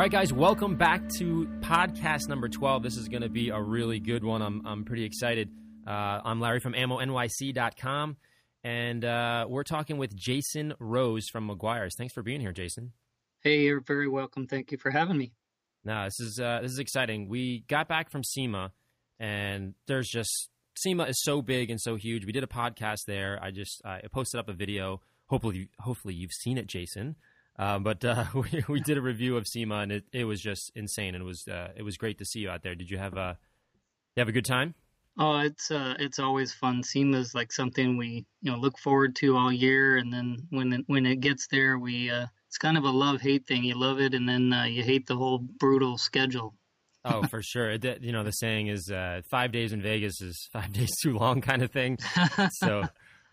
right, guys, welcome back to podcast number 12. This is going to be a really good one. I'm, I'm pretty excited. Uh, I'm Larry from AmmoNYC.com, and uh, we're talking with Jason Rose from Meguiar's. Thanks for being here, Jason. Hey, you're very welcome. Thank you for having me. No, this is uh, this is exciting. We got back from SEMA, and there's just SEMA is so big and so huge. We did a podcast there. I just I posted up a video. Hopefully, hopefully you've seen it, Jason. Uh, but uh, we, we did a review of SEMA, and it, it was just insane. And it was uh, it was great to see you out there. Did you have a you have a good time? Oh, it's uh, it's always fun. SEMA is like something we you know look forward to all year, and then when it, when it gets there, we uh, it's kind of a love hate thing. You love it, and then uh, you hate the whole brutal schedule. oh, for sure. It, you know, the saying is uh, five days in Vegas is five days too long, kind of thing. so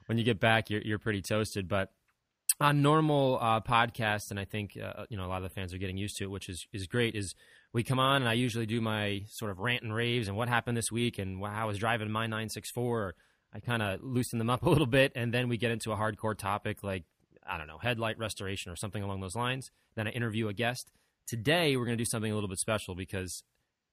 when you get back, you're you're pretty toasted. But on normal uh, podcasts, and I think uh, you know a lot of the fans are getting used to it, which is is great. Is we come on and I usually do my sort of rant and raves and what happened this week and how I was driving my 964. I kind of loosen them up a little bit, and then we get into a hardcore topic like I don't know, headlight restoration or something along those lines. Then I interview a guest. Today we're going to do something a little bit special because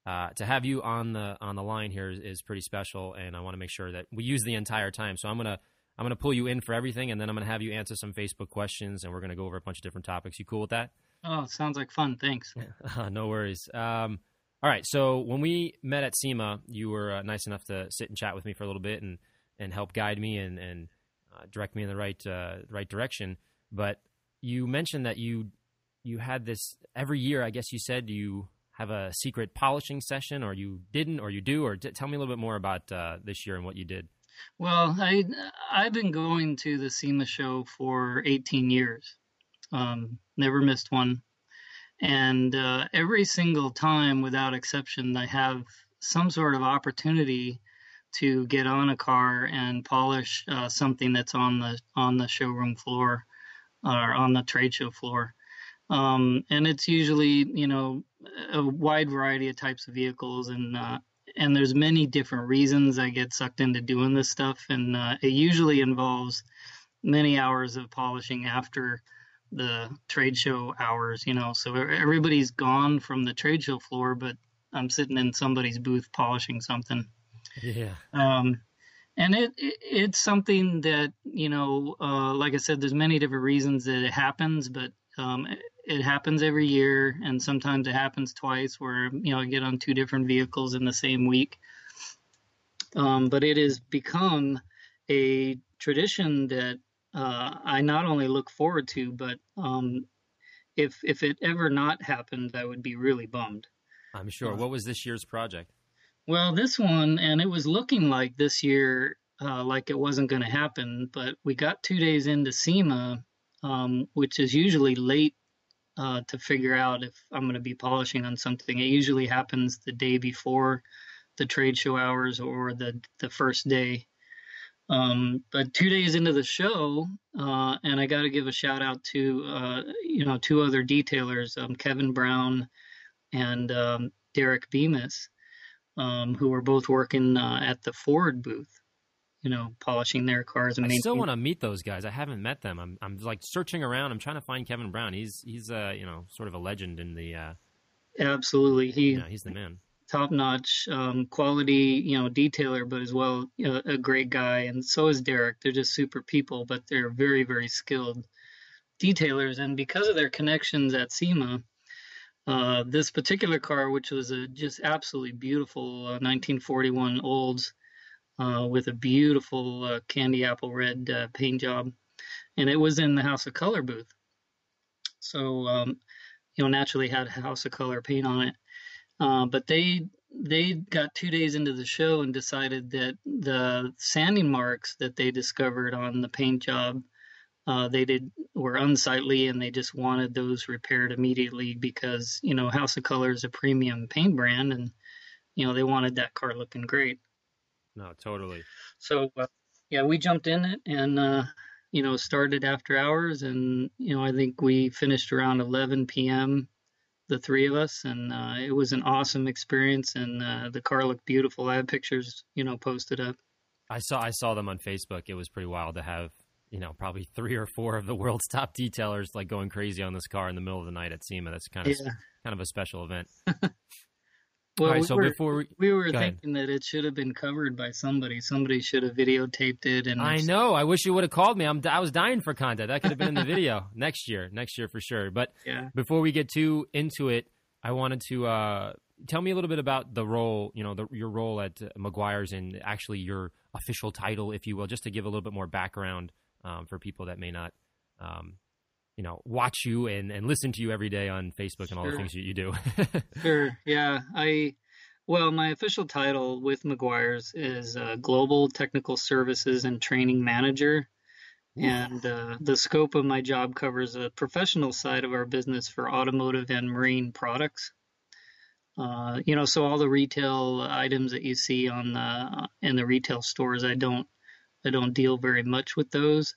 uh, to have you on the on the line here is, is pretty special, and I want to make sure that we use the entire time. So I'm gonna I'm gonna pull you in for everything, and then I'm gonna have you answer some Facebook questions, and we're gonna go over a bunch of different topics. You cool with that? Oh, sounds like fun. Thanks. no worries. Um, all right. So when we met at SEMA, you were uh, nice enough to sit and chat with me for a little bit and and help guide me and and uh, direct me in the right uh, right direction. But you mentioned that you you had this every year. I guess you said you have a secret polishing session, or you didn't, or you do, or t- tell me a little bit more about uh, this year and what you did. Well, I I've been going to the SEMA show for 18 years. Um, never missed one, and uh, every single time, without exception, I have some sort of opportunity to get on a car and polish uh, something that's on the on the showroom floor or on the trade show floor. Um, and it's usually you know a wide variety of types of vehicles and uh, and there's many different reasons I get sucked into doing this stuff and uh, it usually involves many hours of polishing after the trade show hours you know so everybody's gone from the trade show floor but I'm sitting in somebody's booth polishing something yeah. Um, and it, it, it's something that you know, uh, like I said, there's many different reasons that it happens, but um, it, happens every year, and sometimes it happens twice, where you know I get on two different vehicles in the same week. Um, but it has become a tradition that uh, I not only look forward to, but um, if if it ever not happened, I would be really bummed. I'm sure. What was this year's project? Well, this one, and it was looking like this year, uh, like it wasn't going to happen, but we got two days into SEMA, um, which is usually late uh, to figure out if I'm going to be polishing on something. It usually happens the day before the trade show hours or the the first day. Um, but two days into the show, uh, and I got to give a shout out to uh, you know two other detailers, um, Kevin Brown and um, Derek Bemis um, who were both working uh, at the Ford booth, you know, polishing their cars. And I still want to meet those guys. I haven't met them. I'm, I'm like searching around. I'm trying to find Kevin Brown. He's, he's, uh, you know, sort of a legend in the. Uh, Absolutely, he. Yeah, he's the man. Top notch um, quality, you know, detailer, but as well you know, a great guy, and so is Derek. They're just super people, but they're very, very skilled detailers, and because of their connections at SEMA, uh, this particular car, which was a just absolutely beautiful uh, 1941 Olds uh, with a beautiful uh, candy apple red uh, paint job, and it was in the House of Color booth. So, um, you know, naturally had House of Color paint on it. but they they got two days into the show and decided that the sanding marks that they discovered on the paint job uh, they did were unsightly and they just wanted those repaired immediately because you know House of Color is a premium paint brand and you know they wanted that car looking great. No, totally. So uh, yeah, we jumped in it and uh, you know started after hours and you know I think we finished around 11 p.m. The three of us and uh, it was an awesome experience and uh, the car looked beautiful. I have pictures you know posted up. I saw I saw them on Facebook. It was pretty wild to have you know, probably three or four of the world's top detailers like going crazy on this car in the middle of the night at SEMA. That's kind of yeah. kind of a special event. well, All right, we so were, before we, we were go ahead. thinking that it should have been covered by somebody. Somebody should have videotaped it. And I know, I wish you would have called me. I'm I was dying for content. That could have been in the video next year, next year for sure. But Yeah. before we get too into it, I wanted to uh, tell me a little bit about the role, you know, the, your role at uh, Meguiar's and actually your official title, if you will, just to give a little bit more background um, for people that may not, um, you know, watch you and, and listen to you every day on Facebook and all the things you, you do. Sure. Yeah. I well, my official title with Meguiar's is uh, Global Technical Services and Training Manager, and uh, the scope of my job covers the professional side of our business for automotive and marine products. Uh, you know, so all the retail items that you see on the in the retail stores, I don't I don't deal very much with those.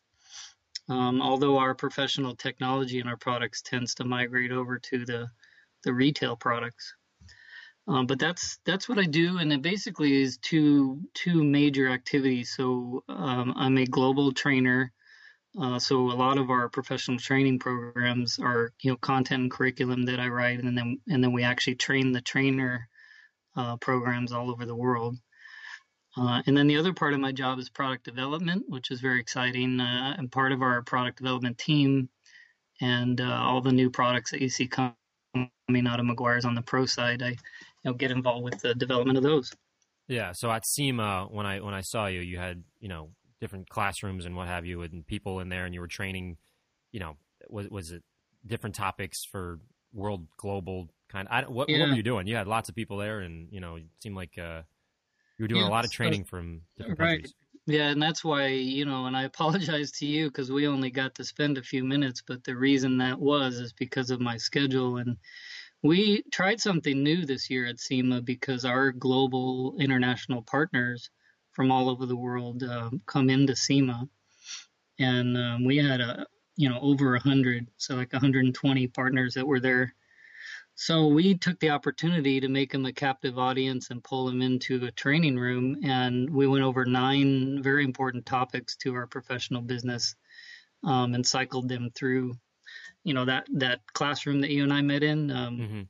Um, although our professional technology and our products tends to migrate over to the the retail products. Um, but that's that's what I do, and it basically is two two major activities. So um, I'm a global trainer. Uh, so a lot of our professional training programs are you know content and curriculum that I write, and then and then we actually train the trainer uh, programs all over the world. Uh, and then the other part of my job is product development, which is very exciting. Uh, I'm part of our product development team, and uh, all the new products that you see coming out of Meguiar's on the pro side, I you know get involved with the development of those. Yeah. So at SEMA, when I when I saw you, you had you know different classrooms and what have you, and people in there, and you were training. You know, was was it different topics for world global kind? I, don't- what, what were you doing? You had lots of people there, and you know, it seemed like uh, you were doing Yeah, a lot of so- training from different right. countries. Yeah, and that's why you know, and I apologize to you because we only got to spend a few minutes, but the reason that was is because of my schedule and. We tried something new this year at SEMA because our global international partners from all over the world um, come into SEMA, and um, we had a you know over a hundred, so like 120 partners that were there. So we took the opportunity to make them a captive audience and pull them into a training room, and we went over nine very important topics to our professional business, um, and cycled them through, you know that that classroom that you and I met in. Um, hmm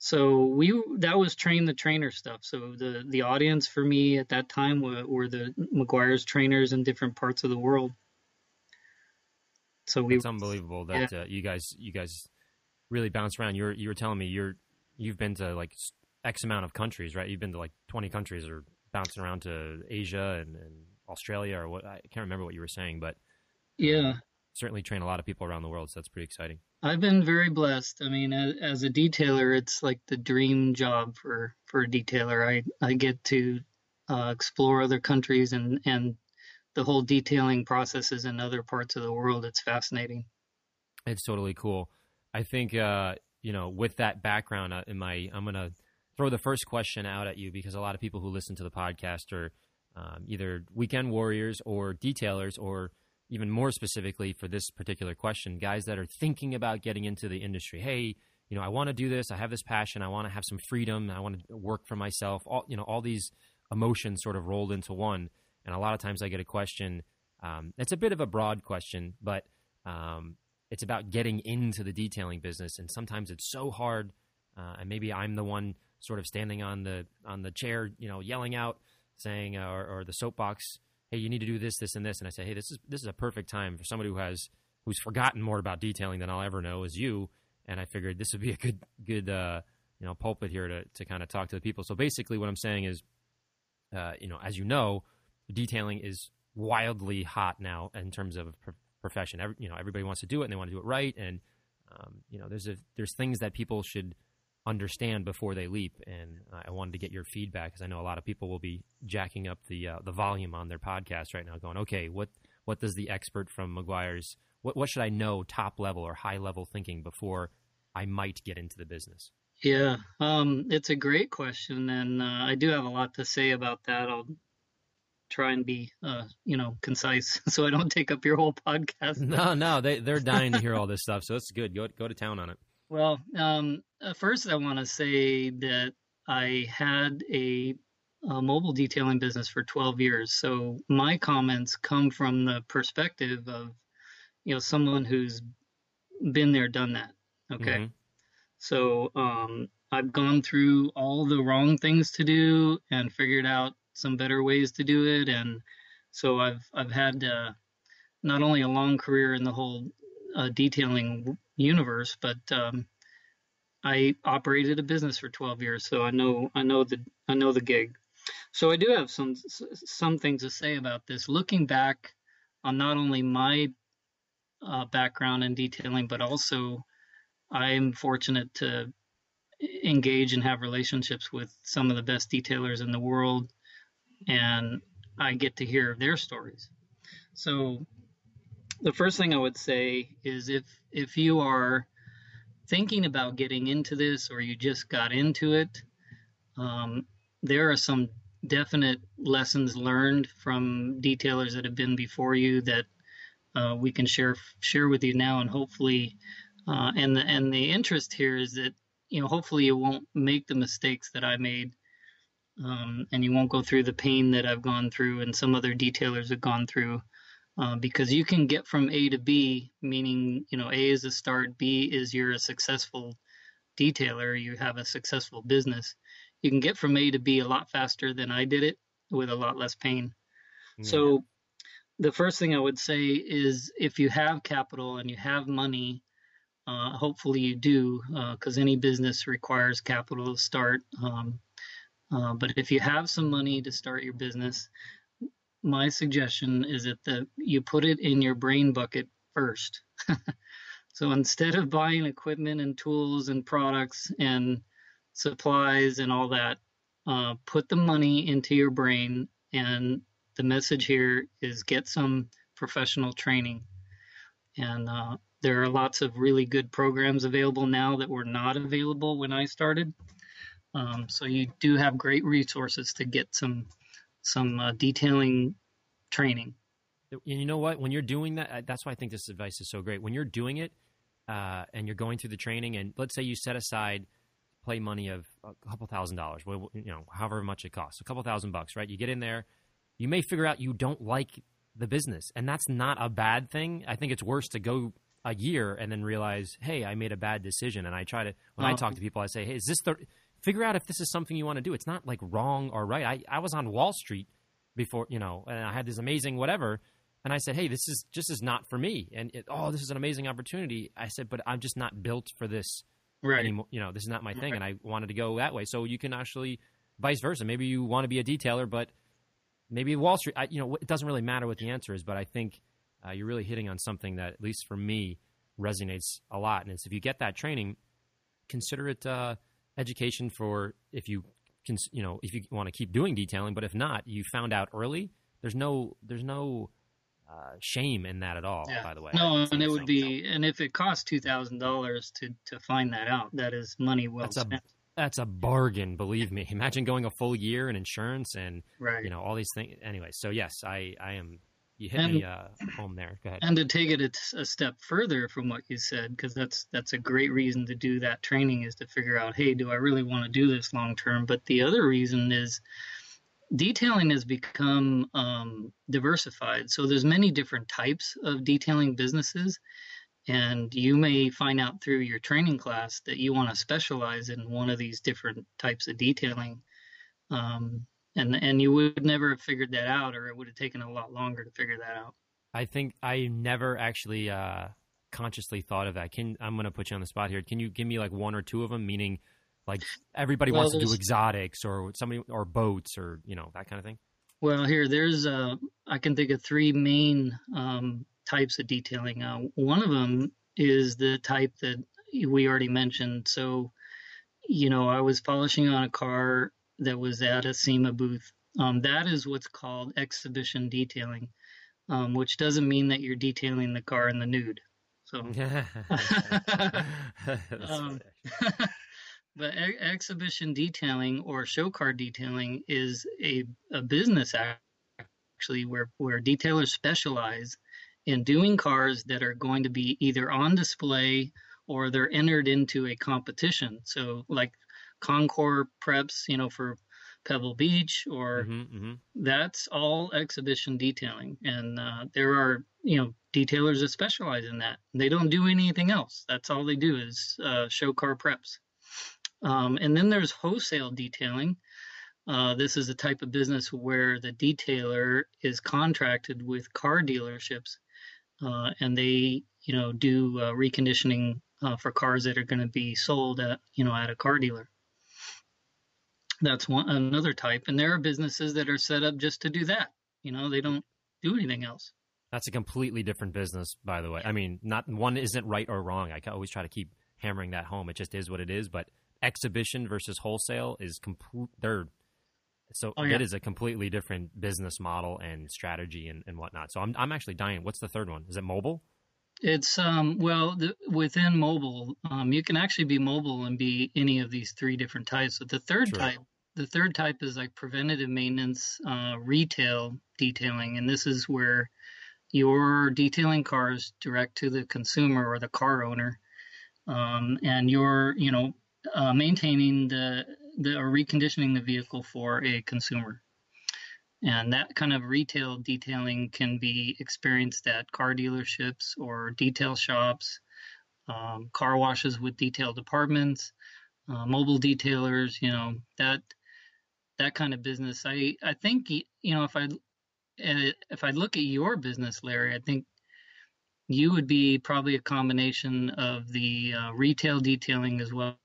so we that was train the trainer stuff. So the the audience for me at that time were, were the Meguiar's trainers in different parts of the world. So we It's unbelievable that uh, you guys you guys really bounce around. You're you were telling me you're you've been to like x amount of countries, right? You've been to like 20 countries or bouncing around to Asia and, and Australia or what? I can't remember what you were saying, but yeah certainly train a lot of people around the world. So that's pretty exciting. I've been very blessed. I mean, as, as a detailer, it's like the dream job for for a detailer. I I get to uh, explore other countries and and the whole detailing processes in other parts of the world. It's fascinating. It's totally cool. I think uh, you know with that background uh, in my, I'm gonna throw the first question out at you because a lot of people who listen to the podcast are um, either weekend warriors or detailers or even more specifically for this particular question, guys that are thinking about getting into the industry. Hey, you know, I want to do this. I have this passion. I want to have some freedom. I want to work for myself. All you know, all these emotions sort of rolled into one. And a lot of times I get a question. Um, it's a bit of a broad question, but um, it's about getting into the detailing business. And sometimes it's so hard. Uh, and maybe I'm the one sort of standing on the on the chair, you know, yelling out, saying, uh, or, or the soapbox, "Hey, you need to do this, this, and this." And I say, "Hey, this is this is a perfect time for somebody who has who's forgotten more about detailing than I'll ever know is you." And I figured this would be a good good uh, you know pulpit here to to kind of talk to the people. So basically, what I'm saying is, uh, you know, as you know, detailing is wildly hot now in terms of profession. Every, you know, everybody wants to do it and they want to do it right. And um, you know, there's a there's things that people should understand before they leap. And I wanted to get your feedback because I know a lot of people will be jacking up the uh, the volume on their podcast right now, going, okay, what what does the expert from Meguiar's what what should I know top level or high level thinking before I might get into the business? Yeah, um, it's a great question, and uh, I do have a lot to say about that. I'll try and be, uh, you know, concise so I don't take up your whole podcast. No, no, they they're dying to hear all this stuff, so it's good. Go go to town on it. Well, um, first I want to say that I had a, a mobile detailing business for 12 years, so my comments come from the perspective of, you know, someone who's been there, done that. Okay. Mhm. So um, I've gone through all the wrong things to do and figured out some better ways to do it. And so I've I've had uh, not only a long career in the whole uh, detailing universe, but um, I operated a business for 12 years, so I know I know the I know the gig. So I do have some some things to say about this. Looking back on not only my uh, background in detailing, but also I'm fortunate to engage and have relationships with some of the best detailers in the world, and I get to hear their stories. So the first thing I would say is if if you are thinking about getting into this or you just got into it, um, there are some definite lessons learned from detailers that have been before you that uh, we can share share with you now, and hopefully, uh, and the and the interest here is that you know hopefully you won't make the mistakes that I made, um, and you won't go through the pain that I've gone through and some other detailers have gone through. Uh, because you can get from A to B, meaning you know A is a start, B is you're a successful detailer, you have a successful business. You can get from A to B a lot faster than I did it with a lot less pain. Mm. So the first thing I would say is if you have capital and you have money, uh, hopefully you do, because uh, any business requires capital to start. Um, uh, but if you have some money to start your business, my suggestion is that the you put it in your brain bucket first. so instead of buying equipment and tools and products and supplies and all that, uh, put the money into your brain. And the message here is get some professional training. And uh, there are lots of really good programs available now that were not available when I started. Um, so you do have great resources to get some some uh, detailing training. And you know what? When you're doing that, that's why I think this advice is so great. When you're doing it uh, and you're going through the training, and let's say you set aside play money of a couple thousand dollars, you know, however much it costs, a couple thousand bucks, right? You get in there, you may figure out you don't like the business, and that's not a bad thing. I think it's worse to go a year and then realize, hey, I made a bad decision. And I try to when I talk to people, I say, hey, is this the figure out if this is something you want to do. It's not like wrong or right. I, I was on Wall Street before, you know, and I had this amazing whatever. And I said, hey, this is just is not for me. And it, oh, this is an amazing opportunity. I said, but I'm just not built for this right. anymore. You know, this is not my thing. Right. And I wanted to go that way. So you can actually vice versa. Maybe you want to be a detailer, but maybe Wall Street, I, you know, it doesn't really matter what the answer is, but I think uh, you're really hitting on something that, at least for me, resonates a lot. And it's if you get that training, consider it, uh, education for if you can, you know, if you want to keep doing detailing, but if not, you found out early. There's no, there's no uh, shame in that at all. Yeah. By the way, no, and it would be, and if it costs two thousand dollars to to find that out, that is money well that's spent. A, that's a bargain, believe me. Imagine going a full year in insurance and right. you know all these things. Anyway, so yes, I I am you hit and, me uh, home there. Go ahead. And to take it a, a step further from what you said, because that's that's a great reason to do that training is to figure out, hey, do I really want to do this long term? But the other reason is detailing has become um, diversified. So there's many different types of detailing businesses, and you may find out through your training class that you want to specialize in one of these different types of detailing. Um, and and you would never have figured that out, or it would have taken a lot longer to figure that out. I think I never actually uh, consciously thought of that. Can I'm going to put you on the spot here. Can you give me like one or two of them? Meaning, like everybody well, wants to do exotics or somebody or boats or you know that kind of thing. Well, here there's uh, I can think of three main um, types of detailing. Uh, one of them is the type that we already mentioned. So, you know, I was polishing on a car that was at a SEMA booth. Um, that is what's called exhibition detailing, um, which doesn't mean that you're detailing the car in the nude. So, um, but e- exhibition detailing or show car detailing is a, a business actually where, where detailers specialize in doing cars that are going to be either on display or they're entered into a competition. So, like Concours preps, you know, for Pebble Beach, or mm-hmm, mm-hmm. that's all exhibition detailing. And uh, there are, you know, detailers that specialize in that. They don't do anything else. That's all they do is uh, show car preps. Um, and then there's wholesale detailing. Uh, this is a type of business where the detailer is contracted with car dealerships, uh, and they, you know, do uh, reconditioning uh, for cars that are going to be sold at, you know, at a car dealer. That's one another type, and there are businesses that are set up just to do that. You know, they don't do anything else. That's a completely different business, by the way. I mean, not one isn't right or wrong. I always try to keep hammering that home. It just is what it is. But exhibition versus wholesale is complete. They're so oh, yeah. it is a completely different business model and strategy and, and whatnot. So I'm I'm actually dying. What's the third one? Is it mobile? It's um well the, within mobile, um, you can actually be mobile and be any of these three different types. But the third True. type, the third type is like preventative maintenance, uh, retail detailing, and this is where you're detailing cars direct to the consumer or the car owner, um, and you're you know uh, maintaining the the or reconditioning the vehicle for a consumer. And that kind of retail detailing can be experienced at car dealerships or detail shops, um, car washes with detail departments, uh, mobile detailers. You know that that kind of business. I I think you know if I if I look at your business, Larry, I think you would be probably a combination of the uh, retail detailing as well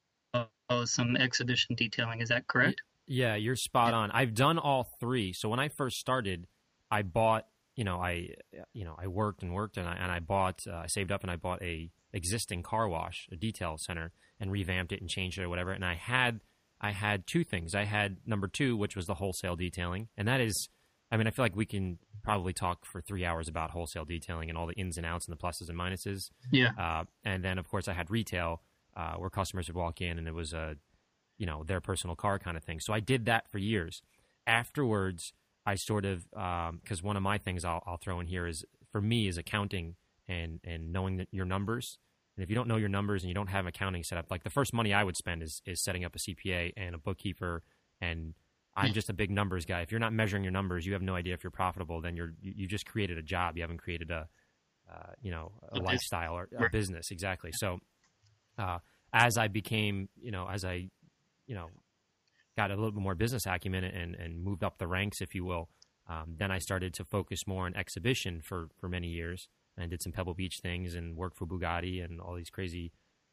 as some exhibition detailing. Is that correct? Yeah, you're spot on. I've done all three. So when I first started, I bought, you know, I, you know, I worked and worked and I, and I bought, uh, I saved up and I bought a existing car wash, a detail center, and revamped it and changed it or whatever. And I had, I had two things. I had number two, which was the wholesale detailing, and that is, I mean, I feel like we can probably talk for three hours about wholesale detailing and all the ins and outs and the pluses and minuses. Yeah. Uh, and then of course I had retail, uh, where customers would walk in and it was a, you know, their personal car kind of thing. So I did that for years. Afterwards, I sort of because um, one of my things I'll, I'll throw in here is for me is accounting and and knowing your numbers. And if you don't know your numbers and you don't have an accounting set up, like the first money I would spend is is setting up a CPA and a bookkeeper. And I'm just a big numbers guy. If you're not measuring your numbers, you have no idea if you're profitable. Then you're you, you just created a job. You haven't created a uh, you know a lifestyle or a business exactly. So uh, as I became, you know, as I, you know, got a little bit more business acumen and, and moved up the ranks, if you will, um, then I started to focus more on exhibition for, for many years and did some Pebble Beach things and worked for Bugatti and all these crazy,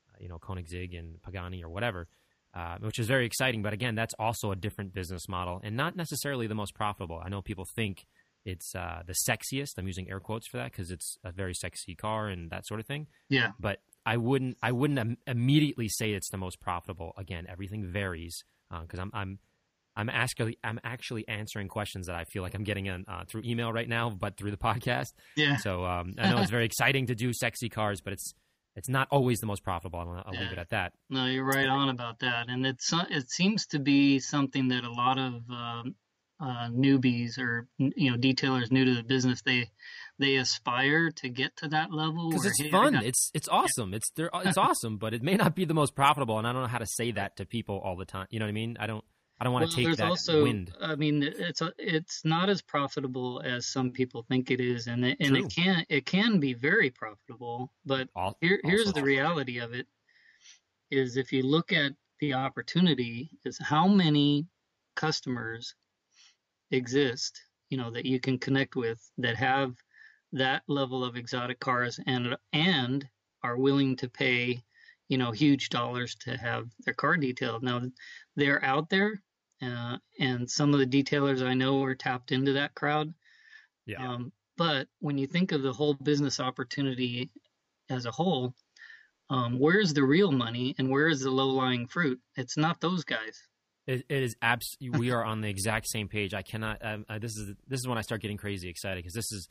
uh, you know, Koenigsegg and Pagani or whatever, uh, which is very exciting. But again, that's also a different business model and not necessarily the most profitable. I know people think it's uh, the sexiest. I'm using air quotes for that because it's a very sexy car and that sort of thing. Yeah. But I wouldn't I wouldn't Im- immediately say it's the most profitable. Again, everything varies because uh, I'm I'm I'm actually I'm actually answering questions that I feel like I'm getting in, uh, through email right now, but through the podcast. Yeah. So um, I know it's very exciting to do sexy cars, but it's it's not always the most profitable. I'll, I'll yeah. leave it at that. No, you're right on about that, and it's it seems to be something that a lot of um, uh, newbies or you know detailers new to the business they they aspire to get to that level because it's hey, fun. got... it's it's awesome. Yeah. it's they're it's awesome but it may not be the most profitable and i don't know how to say that to people all the time. You know what i mean? I don't i don't want well, to take that also, wind. I mean it's a, it's not as profitable as some people think it is and it, and it can it can be very profitable but all, here, here's the reality of it is if you look at the opportunity is how many customers exist, you know, that you can connect with that have that level of exotic cars and and are willing to pay, you know, huge dollars to have their car detailed. Now, they're out there, uh, and some of the detailers I know are tapped into that crowd. Yeah. Um, but when you think of the whole business opportunity as a whole, um, where's the real money and where is the low lying fruit? It's not those guys. It, it is abs. we are on the exact same page. I cannot. Um, uh, this is this is when I start getting crazy excited because this is.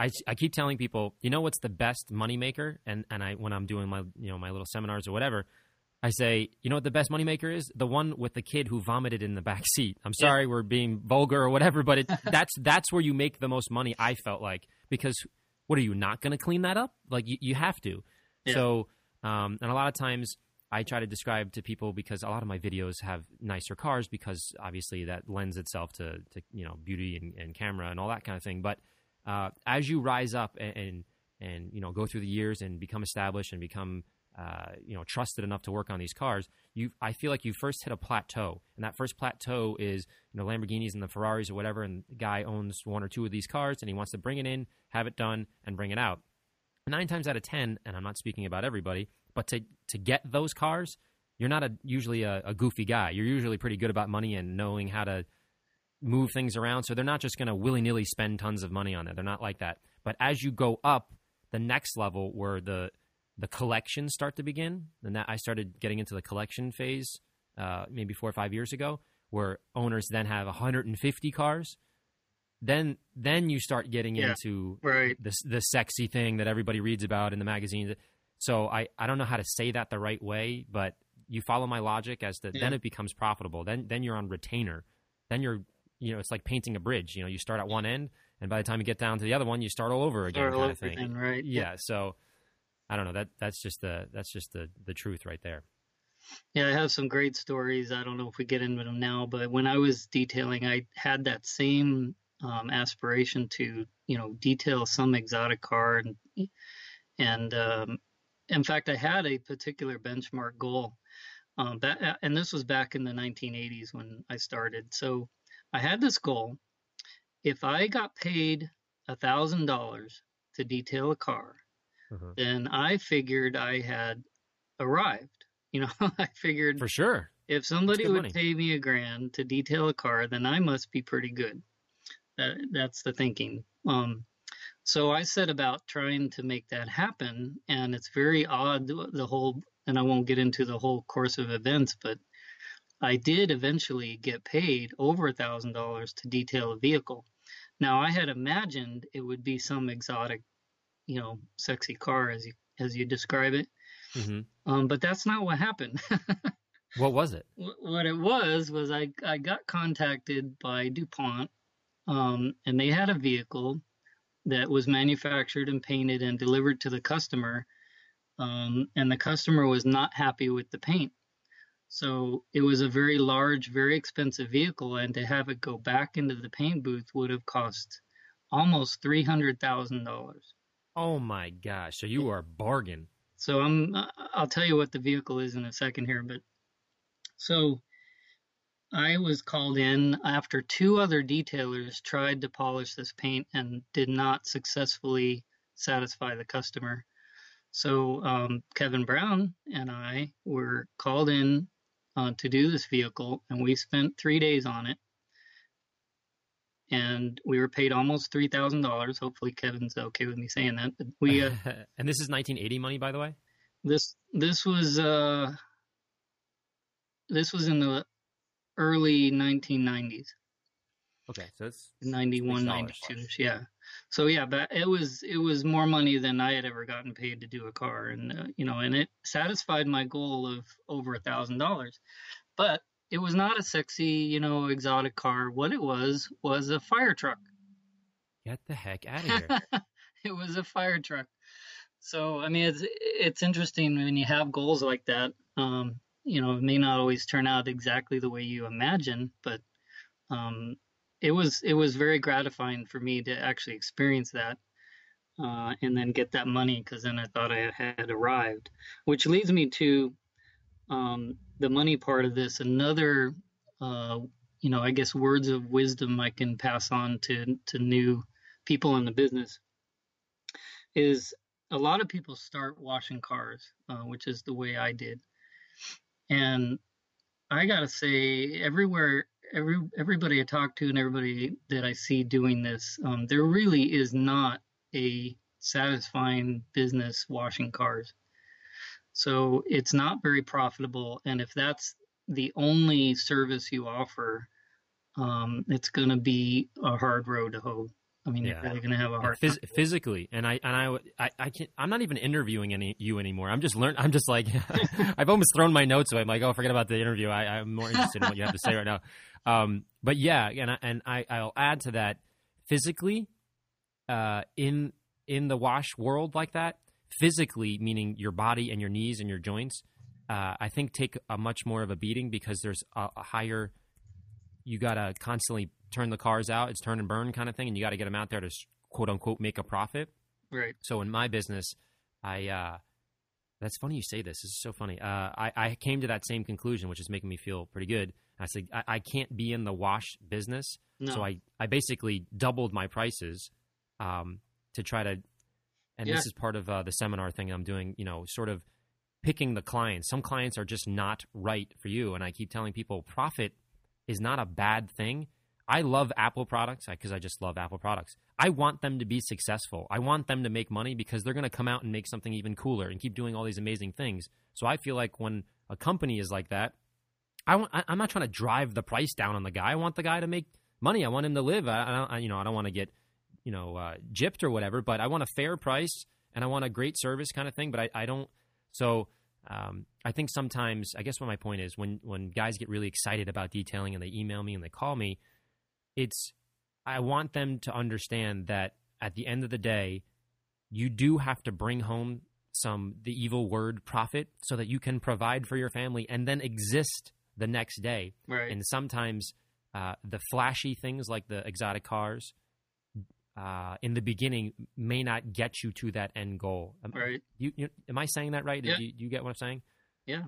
I, I keep telling people, you know what's the best moneymaker? And and I when I'm doing my you know my little seminars or whatever, I say, you know what the best moneymaker is? The one with the kid who vomited in the back seat. I'm sorry, yeah. we're being vulgar or whatever, but it, that's that's where you make the most money. I felt like because what are you not going to clean that up? Like you, you have to. Yeah. So um, and a lot of times I try to describe to people because a lot of my videos have nicer cars because obviously that lends itself to, to you know beauty and, and camera and all that kind of thing. But uh, as you rise up and, and and you know go through the years and become established and become uh, you know trusted enough to work on these cars, you I feel like you first hit a plateau, and that first plateau is you know Lamborghinis and the Ferraris or whatever, and the guy owns one or two of these cars, and he wants to bring it in, have it done, and bring it out. Nine times out of ten, and I'm not speaking about everybody, but to to get those cars, you're not a usually a, a goofy guy. You're usually pretty good about money and knowing how to move things around. So they're not just going to willy nilly spend tons of money on it. They're not like that. But as you go up the next level, where the the collections start to begin, and that I started getting into the collection phase uh, maybe four or five years ago, where owners then have 150 cars. Then, then you start getting Yeah, into Right. the the sexy thing that everybody reads about in the magazines. So I, I don't know how to say that the right way, but you follow my logic as to then it becomes profitable. Then then you're on retainer. Then you're you know it's like painting a bridge. You know you start at one end, and by the time you get down to the other one, you start all over again, Start all of over thing. again, right? Yeah. So I don't know. That that's just the that's just the the truth right there. Yeah, I have some great stories. I don't know if we get into them now, but when I was detailing, I had that same um, aspiration to, you know, detail some exotic car, and and um, in fact, I had a particular benchmark goal. Um, that, and this was back in the 1980s when I started. So I had this goal: if I got paid a thousand dollars to detail a car, Mhm. then I figured I had arrived. You know, I figured For sure. if somebody would money. pay me a grand to detail a car, then I must be pretty good. That, that's the thinking. Um, so I set about trying to make that happen, and it's very odd the whole. And I won't get into the whole course of events, but I did eventually get paid over a thousand dollars to detail a vehicle. Now I had imagined it would be some exotic, you know, sexy car as you as you describe it, hmm um, but that's not what happened. What was it? What it was was I I got contacted by DuPont, um, and they had a vehicle that was manufactured and painted and delivered to the customer, um, and the customer was not happy with the paint. So it was a very large, very expensive vehicle, and to have it go back into the paint booth would have cost almost three hundred thousand dollars. Oh my gosh! So you are a bargain. So I'm I'll tell you what the vehicle is in a second here, but so I was called in after two other detailers tried to polish this paint and did not successfully satisfy the customer. So um, Kevin Brown and I were called in uh, to do this vehicle, and we spent three days on it. And we were paid almost three thousand dollars. Hopefully, Kevin's okay with me saying that. But we uh, and this is 1980 money, by the way. this this was uh this was in the early 1990s Okay, so it's 91 $90 92 yeah so yeah but it was it was more money than i had ever gotten paid to do a car and uh, you know and it satisfied my goal of over a thousand dollars but it was not a sexy you know exotic car what it was was a fire truck Get the heck out of here. it was a fire truck. So I mean, it's it's interesting when you have goals like that. Um, you know, it may not always turn out exactly the way you imagine, but um, it was it was very gratifying for me to actually experience that uh, and then get that money because then I thought I had arrived. Which leads me to um, the money part of this. Another, uh, you know, I guess words of wisdom I can pass on to to new people in the business is a lot of people start washing cars, uh, which is the way I did. And I gotta say, everywhere, every everybody I talk to and everybody that I see doing this, um, there really is not a satisfying business washing cars. So it's not very profitable, and if that's the only service you offer, um, it's going to be a hard road to hoe. I mean, Yeah. you're really going to have a hard phys- physically and I and I, I I can't I'm not even interviewing any you anymore. I'm just learn I'm just like I've almost thrown my notes away. I'm like oh forget about the interview. I, I'm more interested in what you have to say right now. Um but yeah and I, and I I'll add to that physically uh in in the wash world like that physically meaning your body and your knees and your joints uh, I think take a much more of a beating because there's a, a higher you gotta constantly turn the cars out. It's turn and burn kind of thing, and you got to get them out there to quote unquote make a profit. Right. So in my business, I uh, that's funny you say this. This is so funny. Uh, I, I came to that same conclusion, which is making me feel pretty good. I said I, I can't be in the wash business, No. so I I basically doubled my prices um, to try to. And Yeah. this is part of uh, the seminar thing I'm doing. You know, sort of picking the clients. Some clients are just not right for you, and I keep telling people profit is not a bad thing. I love Apple products because I just love Apple products. I want them to be successful. I want them to make money because they're going to come out and make something even cooler and keep doing all these amazing things. So I feel like when a company is like that, I want, I, I'm not trying to drive the price down on the guy. I want the guy to make money. I want him to live. I, I, you know, I don't want to get, you know, uh, gypped or whatever. But I want a fair price and I want a great service kind of thing. But I, I don't. So um, I think sometimes, I guess what my point is, when when guys get really excited about detailing and they email me and they call me, it's I want them to understand that at the end of the day, you do have to bring home some the evil word profit so that you can provide for your family and then exist the next day. Right. And sometimes uh, the flashy things like the exotic cars uh, in the beginning may not get you to that end goal. Am, right. you, you, am I saying that right? Yeah. Do you, you get what I'm saying? Yeah.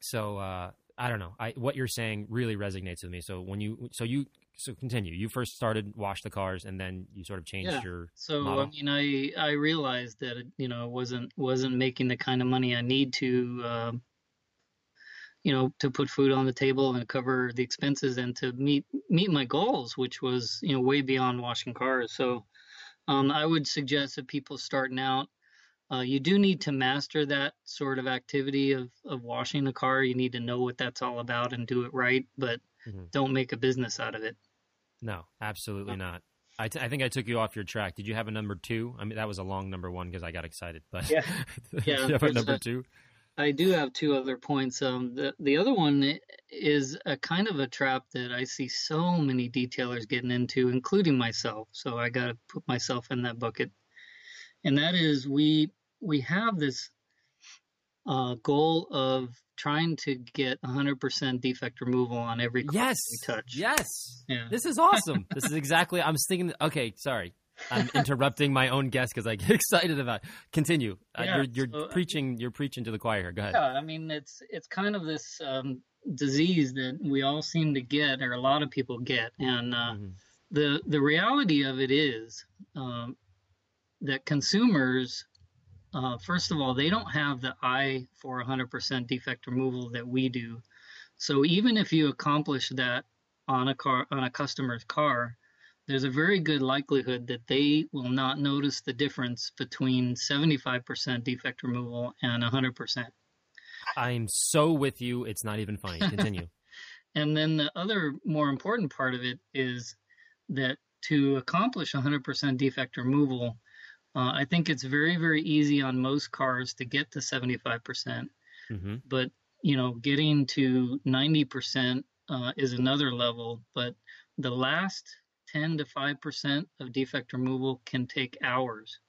So uh, I don't know. I what you're saying really resonates with me. So when you so you so continue. You first started wash the cars, and then you sort of changed Yeah. your So model. I mean, I I realized that you know wasn't wasn't making the kind of money I need to, um, you know, to put food on the table and cover the expenses and to meet meet my goals, which was you know way beyond washing cars. So um, I would suggest that people starting out, uh, you do need to master that sort of activity of of washing the car. You need to know what that's all about and do it right, but Mhm. don't make a business out of it. No, absolutely not. I, t- I think I took you off your track. Did you have a number two? I mean, that was a long number one because I got excited. But Yeah. Yeah, you have a number a- two? I do have two other points. Um, the the other one is a kind of a trap that I see so many detailers getting into, including myself. So I got to put myself in that bucket. And that is we we have this uh, goal of trying to get 100% defect removal on every Yes. touch. Yes. Yeah. This is awesome. this is exactly. I'm thinking. Okay, sorry. I'm interrupting my own guest because I get excited about. It. Continue. Uh, Yeah, you're you're so- preaching. You're preaching to the choir here. Go ahead. Yeah, I mean it's it's kind of this um, disease that we all seem to get, or a lot of people get, and uh, Mhm. the the reality of it is um, that consumers, uh, first of all, they don't have the eye for 100% defect removal that we do. So even if you accomplish that on a car on a customer's car, there's a very good likelihood that they will not notice the difference between 75% defect removal and 100%. I'm so with you. It's not even funny. Continue. And then the other more important part of it is that to accomplish 100% defect removal, uh, I think it's very, very easy on most cars to get to 75%. hmm But, you know, getting to 90% uh, is another level. But the last 10 to 5% of defect removal can take hours.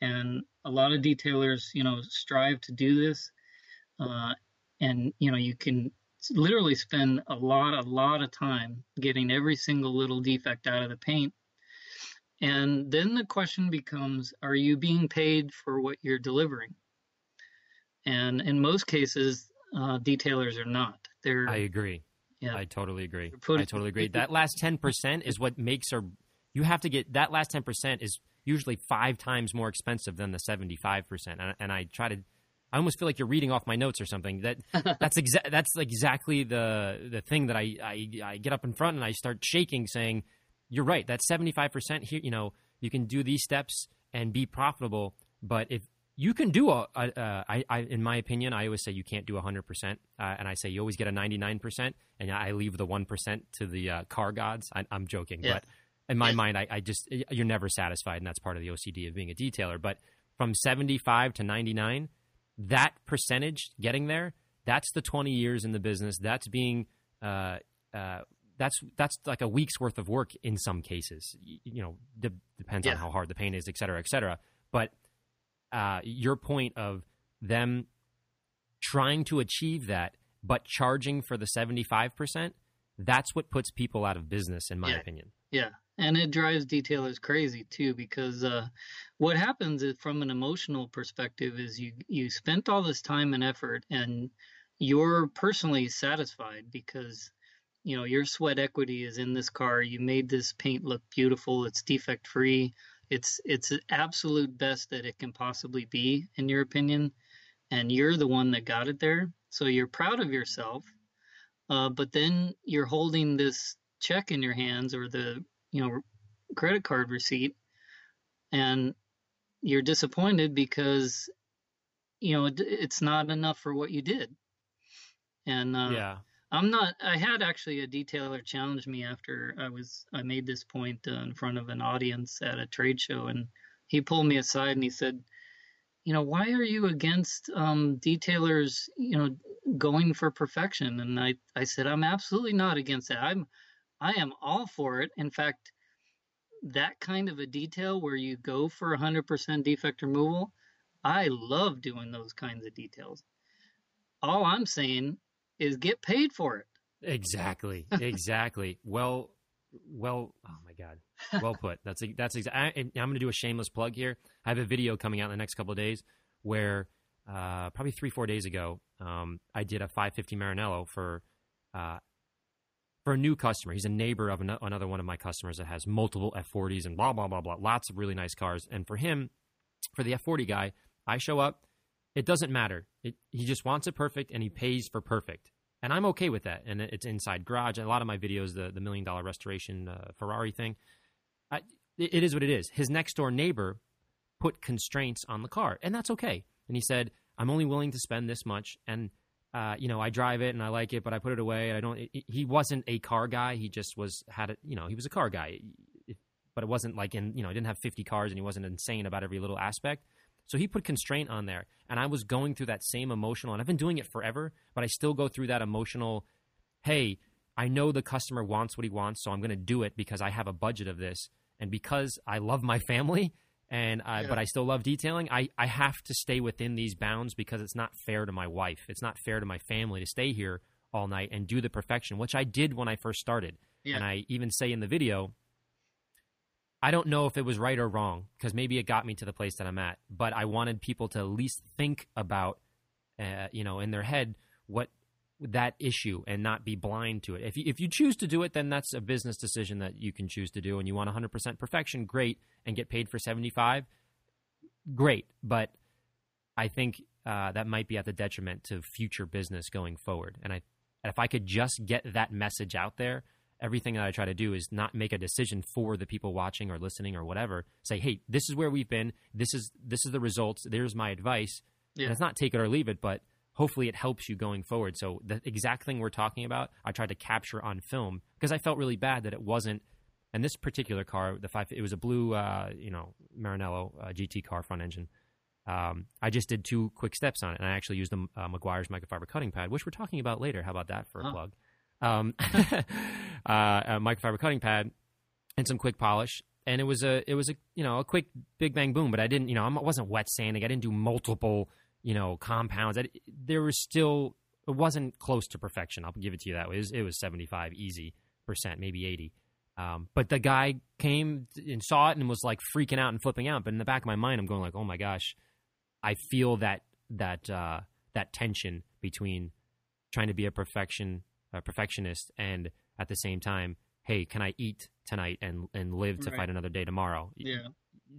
And a lot of detailers, you know, strive to do this. Uh, and, you know, you can literally spend a lot, a lot of time getting every single little defect out of the paint. And then the question becomes are you being paid for what you're delivering? And in most cases, uh, detailers are not. They're, I agree. yeah, I totally agree. Putting- I totally agree. That last ten percent is what makes or you have to get that last ten percent is usually five times more expensive than the seventy five percent. And I try to, I almost feel like you're reading off my notes or something. That that's exa- that's exactly the the thing that I, I I get up in front and I start shaking, saying, "You're right. That seventy five percent here. You know, you can do these steps and be profitable, but if you can do a, a uh, I, I, in my opinion, I always say you can't do 100%. Uh, and I say you always get a 99%. And I leave the 1% to the uh, car gods. I, I'm joking. Yeah. But in my Yeah. mind, I, I just, you're never satisfied. And that's part of the OCD of being a detailer. But from 75 to 99, that percentage getting there, that's the 20 years in the business. That's being, uh, uh, that's that's like a week's worth of work in some cases. Y- You know, de- depends on how hard the pain is, et cetera, et cetera. But uh, your point of them trying to achieve that, but charging for the seventy five percent, that's what puts people out of business, in my Yeah. opinion. Yeah, and it drives detailers crazy too because uh, what happens is from an emotional perspective is you you spent all this time and effort and you're personally satisfied because you know your sweat equity is in this car. You made this paint look beautiful. It's defect free. It's it's absolute best that it can possibly be in your opinion, and you're the one that got it there. So you're proud of yourself. Uh, but then you're holding this check in your hands or the you know credit card receipt and you're disappointed because you know it, it's not enough for what you did and uh, yeah. I'm not i had actually a detailer challenge me after i was i made this point uh, in front of an audience at a trade show and he pulled me aside and he said you know why are you against um, detailers you know going for perfection and i i said i'm absolutely not against that i'm I am all for it. In fact, that kind of a detail where you go for 100% defect removal, I love doing those kinds of details. All I'm saying is get paid for it. Exactly. Exactly. well, well. Oh my God. Well put. That's that's exactly. I'm going to do a shameless plug here. I have a video coming out in the next couple of days where uh, probably three four days ago, um, I did a 550 Maranello for. Uh, for a new customer, he's a neighbor of an- another one of my customers that has multiple F40s and blah blah blah blah, lots of really nice cars. And for him, for the F40 guy, I show up. It doesn't matter. It, he just wants it perfect, and he pays for perfect and I'm okay with that. And it's inside garage. A lot of my videos, the the million dollar restoration uh, Ferrari thing, I, it, is what it is. His next door neighbor put constraints on the car, and that's okay. And he said, "I'm only willing to spend this much." And uh, you know, I drive it and I like it, but I put it away. I don't. It, he wasn't a car guy. He just was had it. You know, he was a car guy, it, but it wasn't like in. You know, he didn't have 50 cars, and he wasn't insane about every little aspect. So he put constraint on there, and I was going through that same emotional, and I've been doing it forever, but I still go through that emotional. Hey, I know the customer wants what he wants, so I'm going to do it because I have a budget of this, and because I love my family, and I, Yeah. but I still love detailing. I I have to stay within these bounds because it's not fair to my wife. It's not fair to my family to stay here all night and do the perfection, which I did when I first started. Yeah. And I even say in the video, I don't know if it was right or wrong because maybe it got me to the place that I'm at. But I wanted people to at least think about, uh, you know, in their head what that issue and not be blind to it. If you, if you choose to do it, then that's a business decision that you can choose to do. And you want 100% perfection, great, and get paid for 75, great. But I think uh, that might be at the detriment to future business going forward. And I, if I could just get that message out there, everything that I try to do is not make a decision for the people watching or listening or whatever. Say, hey, this is where we've been. This is this is the results. There's my advice. Yeah. And it's not take it or leave it, but hopefully it helps you going forward. So the exact thing we're talking about, I tried to capture on film because I felt really bad that it wasn't. And this particular car, the five, it was a blue, uh, you know, Maranello uh, GT car front engine. Um, I just did two quick steps on it, and I actually used the uh, Meguiar's microfiber cutting pad, which we're talking about later. How about that for a Huh. plug? Um, uh, a microfiber cutting pad and some quick polish, and it was a it was a you know a quick big bang boom. But I didn't you know I wasn't wet sanding. I didn't do multiple you know compounds. I, there was still it wasn't close to perfection. I'll give it to you that way. It was, it was seventy five easy percent, maybe eighty. Um, but the guy came and saw it and was like freaking out and flipping out. But in the back of my mind, I'm going like, oh my gosh, I feel that that uh, that tension between trying to be a perfection a perfectionist and at the same time, hey, can I eat tonight and and live to Right. fight another day tomorrow? Yeah.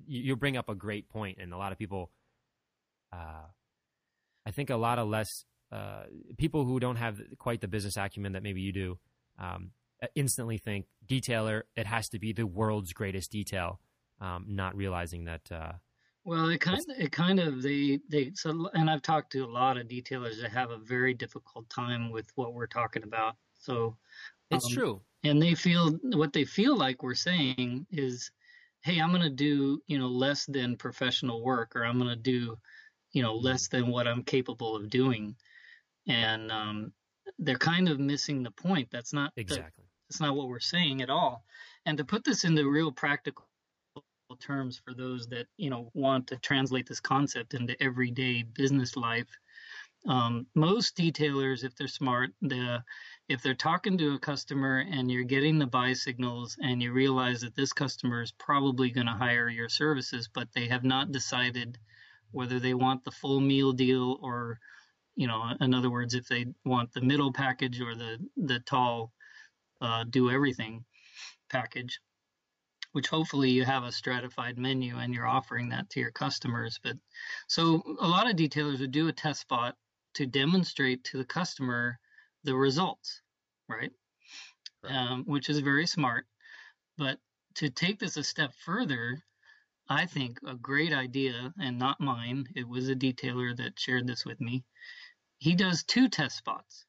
you, you bring up a great point, and a lot of people, uh, I think a lot of less uh, people who don't have quite the business acumen that maybe you do, um, instantly think detailer. It has to be the world's greatest detail, um, not realizing that. Uh, Well, it kind of, it kind of, they, they, so, and I've talked to a lot of detailers that have a very difficult time with what we're talking about. So, it's Um, true. and they feel what they feel like we're saying is, hey, I'm going to do, you know, less than professional work, or I'm going to do, you know, less than what I'm capable of doing. And um, they're kind of missing the point. That's not the- Exactly. that's not what we're saying at all. And to put this into real practical terms for those that you know want to translate this concept into everyday business life, Um, most detailers, if they're smart, the if they're talking to a customer and you're getting the buy signals and you realize that this customer is probably going to hire your services, but they have not decided whether they want the full meal deal or, you know, in other words, if they want the middle package or the the tall uh, do everything package, which hopefully you have a stratified menu and you're offering that to your customers. But so a lot of detailers would do a test spot to demonstrate to the customer the results, right? right. Um, which is very smart. But to take this a step further, I think a great idea, and not mine, it was a detailer that shared this with me. He does two test spots.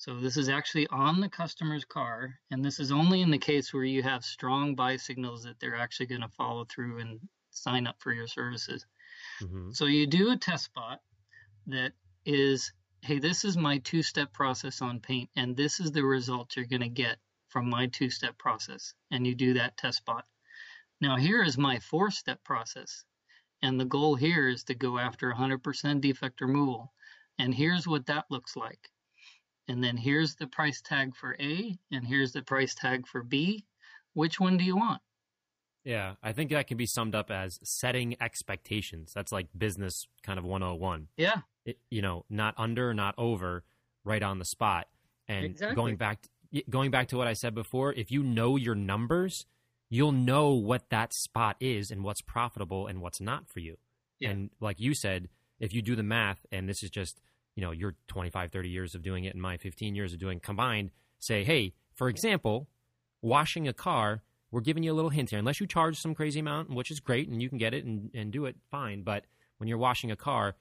So this is actually on the customer's car, and this is only in the case where you have strong buy signals that they're actually going to follow through and sign up for your services. Mm-hmm. So you do a test spot that is hey, this is my two step process on paint, and this is the result you're going to get from my two step process. And you do that test spot. Now, here is my four step process. And the goal here is to go after 100% defect removal. And here's what that looks like. And then here's the price tag for A, and here's the price tag for B. Which one do you want? Yeah, I think that can be summed up as setting expectations. That's like business kind of 101. Yeah. It, you know, not under, not over, right on the spot. And exactly. going back to, going back to what I said before, if you know your numbers, you'll know what that spot is and what's profitable and what's not for you. Yeah. And like you said, if you do the math and this is just, you know, your 25, 30 years of doing it and my 15 years of doing combined, say, "Hey, for example, washing a car we're giving you a little hint here. Unless you charge some crazy amount, which is great, and you can get it and, and do it fine. But when you're washing a car,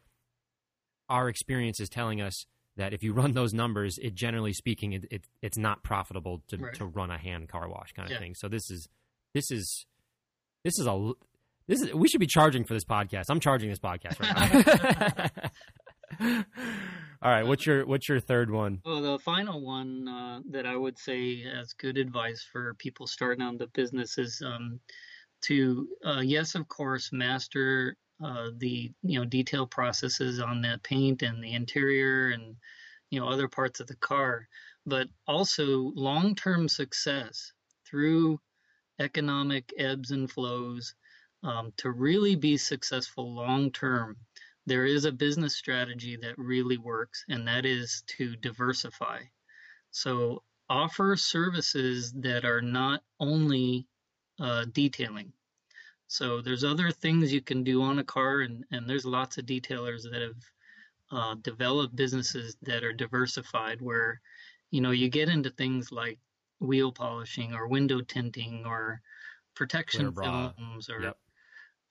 our experience is telling us that if you run those numbers, it generally speaking, it, it it's not profitable to, right. to run a hand car wash kind of yeah. thing. So this is this is this is a this is we should be charging for this podcast. I'm charging this podcast right now. All right, what's your what's your third one? Well, the final one uh, that I would say as good advice for people starting out the business is um, to uh, yes, of course, master uh, the you know detail processes on that paint and the interior and you know other parts of the car, but also long term success through economic ebbs and flows um, to really be successful long term there is a business strategy that really works, and that is to diversify. So offer services that are not only uh, detailing. So there's other things you can do on a car, and, and there's lots of detailers that have uh, developed businesses that are diversified, where you know you get into things like wheel polishing or window tinting or protection films or yep.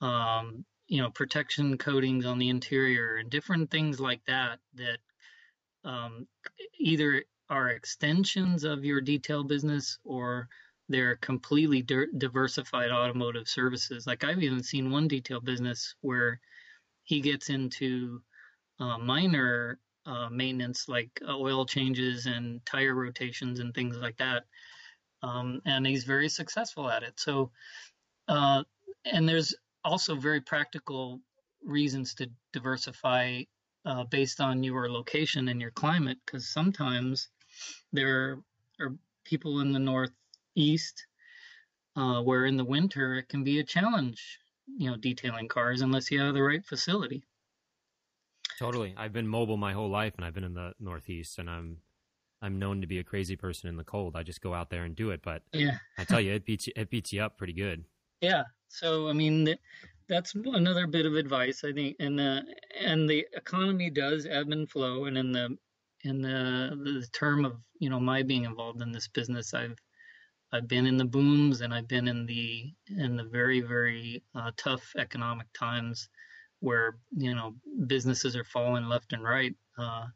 um, you know protection coatings on the interior and different things like that that um, either are extensions of your detail business or they're completely di- diversified automotive services. Like I've even seen one detail business where he gets into uh, minor uh, maintenance like oil changes and tire rotations and things like that. Um, and he's very successful at it. So, uh, and there's also very practical reasons to diversify uh, based on your location and your climate, because sometimes there are people in the northeast uh, where in the winter it can be a challenge, you know, detailing cars unless you have the right facility. Totally. I've been mobile my whole life, and I've been in the Northeast, and I'm I'm known to be a crazy person in the cold. I just go out there and do it, but yeah, I tell you, it beats it beats you up pretty good. Yeah. So I mean, that's another bit of advice I think. And the and the economy does ebb and flow. And in the in the the term of you know my being involved in this business, I've I've been in the booms and I've been in the in the very very uh, tough economic times where you know businesses are falling left and right. Uh,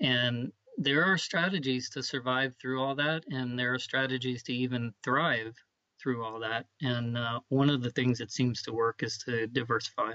and there are strategies to survive through all that, and there are strategies to even thrive through all that. And uh, one of the things that seems to work is to diversify.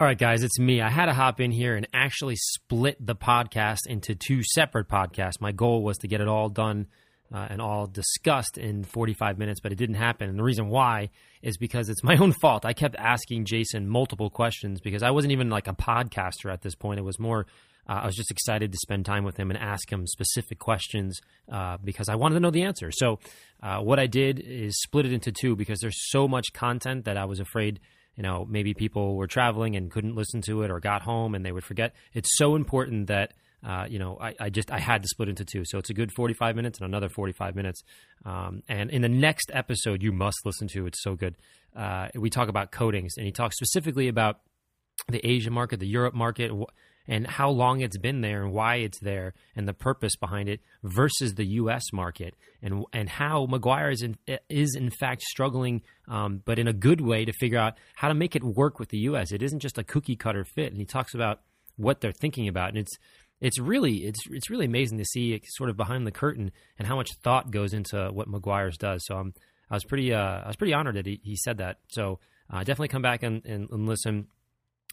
All right, guys, it's me. I had to hop in here and actually split the podcast into two separate podcasts. My goal was to get it all done uh, and all discussed in 45 minutes, but it didn't happen. And the reason why is because it's my own fault. I kept asking Jason multiple questions because I wasn't even like a podcaster at this point. It was more, uh, I was just excited to spend time with him and ask him specific questions uh, because I wanted to know the answer. So, uh, what I did is split it into two because there's so much content that I was afraid. You know, maybe people were traveling and couldn't listen to it or got home and they would forget. It's so important that uh, you know, I, I, just I had to split into two. So it's a good 45 minutes and another 45 minutes. Um, and in the next episode, you must listen to. It's so good. Uh, we talk about coatings, and he talks specifically about the Asian market, the Europe market, and how long it's been there, and why it's there, and the purpose behind it versus the U.S. market, and and how Meguiar's is in, is in fact struggling, um, but in a good way to figure out how to make it work with the U.S. It isn't just a cookie cutter fit, and he talks about what they're thinking about, and it's it's really it's it's really amazing to see sort of behind the curtain and how much thought goes into what Meguiar's does. So I'm I was pretty uh, I was pretty honored that he, he said that. So uh, definitely come back and, and, and listen.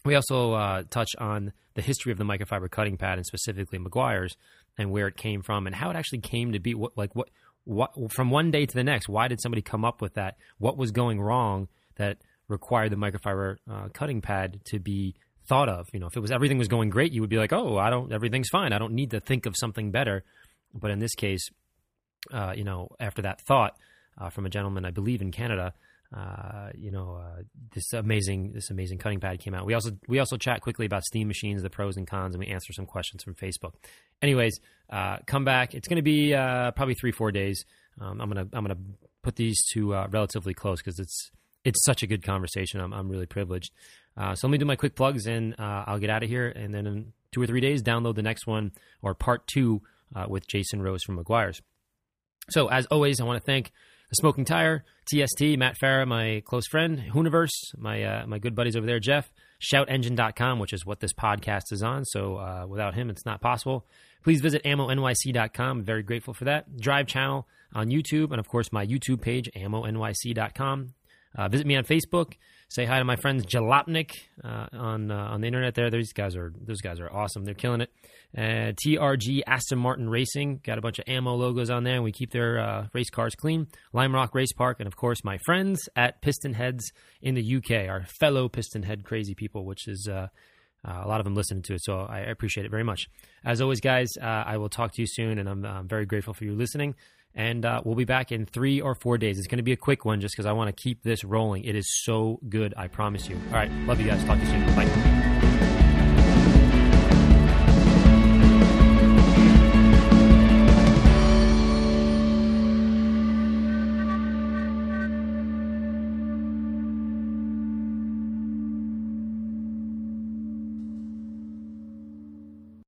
We also uh, touch on the history of the microfiber cutting pad and specifically Meguiar's and where it came from and how it actually came to be. What like what what from one day to the next? Why did somebody come up with that? What was going wrong that required the microfiber uh, cutting pad to be thought of. You know, if it was everything was going great, you would be like, oh, I don't, everything's fine. I don't need to think of something better. But in this case, uh, you know, after that thought uh, from a gentleman, I believe in Canada, uh, you know, uh, this amazing, this amazing cutting pad came out. We also we also chat quickly about steam machines, the pros and cons, and we answer some questions from Facebook. Anyways, uh, come back. It's going to be uh, probably three four days. Um, I'm gonna I'm gonna put these two relatively close because it's it's such a good conversation. I'm I'm really privileged. Uh, so let me do my quick plugs and uh, I'll get out of here. And then in two or three days, download the next one or part two uh, with Jason Rose from Meguiar's. So as always, I want to thank the Smoking Tire, TST, Matt Farah, my close friend, Hooniverse, my uh, my good buddies over there, Jeff, ShoutEngine.com, which is what this podcast is on. So uh, without him, it's not possible. Please visit AmmoNYC.com. Very grateful for that. Drive channel on YouTube, and of course my YouTube page, AmmoNYC.com. Uh, visit me on Facebook. Say hi to my friends Jalopnik uh, on uh, on the internet. There, these guys are those guys are awesome. They're killing it. Uh, TRG Aston Martin Racing got a bunch of ammo logos on there, and we keep their uh, race cars clean. Lime Rock Race Park, and of course my friends at PistonHeads in the UK, our fellow Piston Head crazy people, which is. Uh, uh, a lot of them listening to it, so I appreciate it very much. As always, guys, uh, I will talk to you soon, and I'm, I'm very grateful for you listening and uh, we'll be back in three or four days. It's going to be a quick one just because I want to keep this rolling. It is so good, I promise you. All right, love you guys. Talk to you soon. Bye.